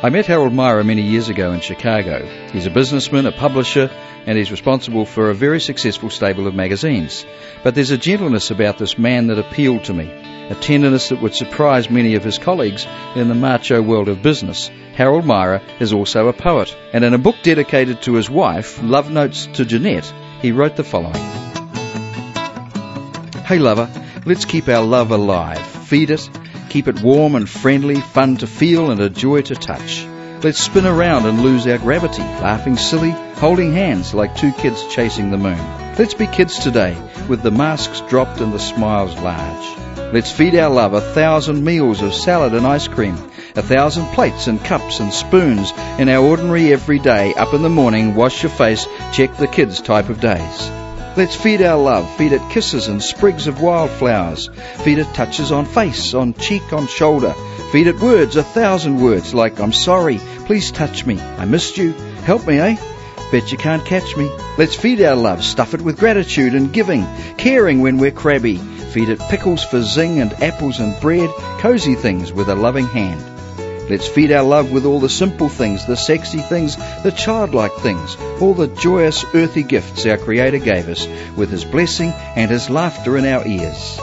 I met Harold Myra many years ago in Chicago. He's a businessman, a publisher, and he's responsible for a very successful stable of magazines. But there's a gentleness about this man that appealed to me, a tenderness that would surprise many of his colleagues in the macho world of business. Harold Myra is also a poet, and in a book dedicated to his wife, Love Notes to Jeanette, he wrote the following. Hey lover, let's keep our love alive. Feed it, Keep it warm and friendly, fun to feel and a joy to touch. Let's spin around and lose our gravity, laughing silly, holding hands like two kids chasing the moon. Let's be kids today, with the masks dropped and the smiles large. Let's feed our love a thousand meals of salad and ice cream, a thousand plates and cups and spoons in our ordinary everyday, up in the morning, wash your face, check the kids type of days. Let's feed our love, feed it kisses and sprigs of wildflowers, feed it touches on face, on cheek, on shoulder, feed it words, a thousand words, like I'm sorry, please touch me, I missed you, help me, eh? Bet you can't catch me. Let's feed our love, stuff it with gratitude and giving, caring when we're crabby, feed it pickles for zing and apples and bread, cozy things with a loving hand. Let's feed our love with all the simple things, the sexy things, the childlike things, all the joyous earthy gifts our Creator gave us with His blessing and His laughter in our ears.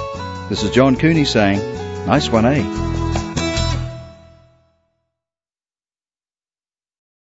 This is John Cooney saying, nice one, eh?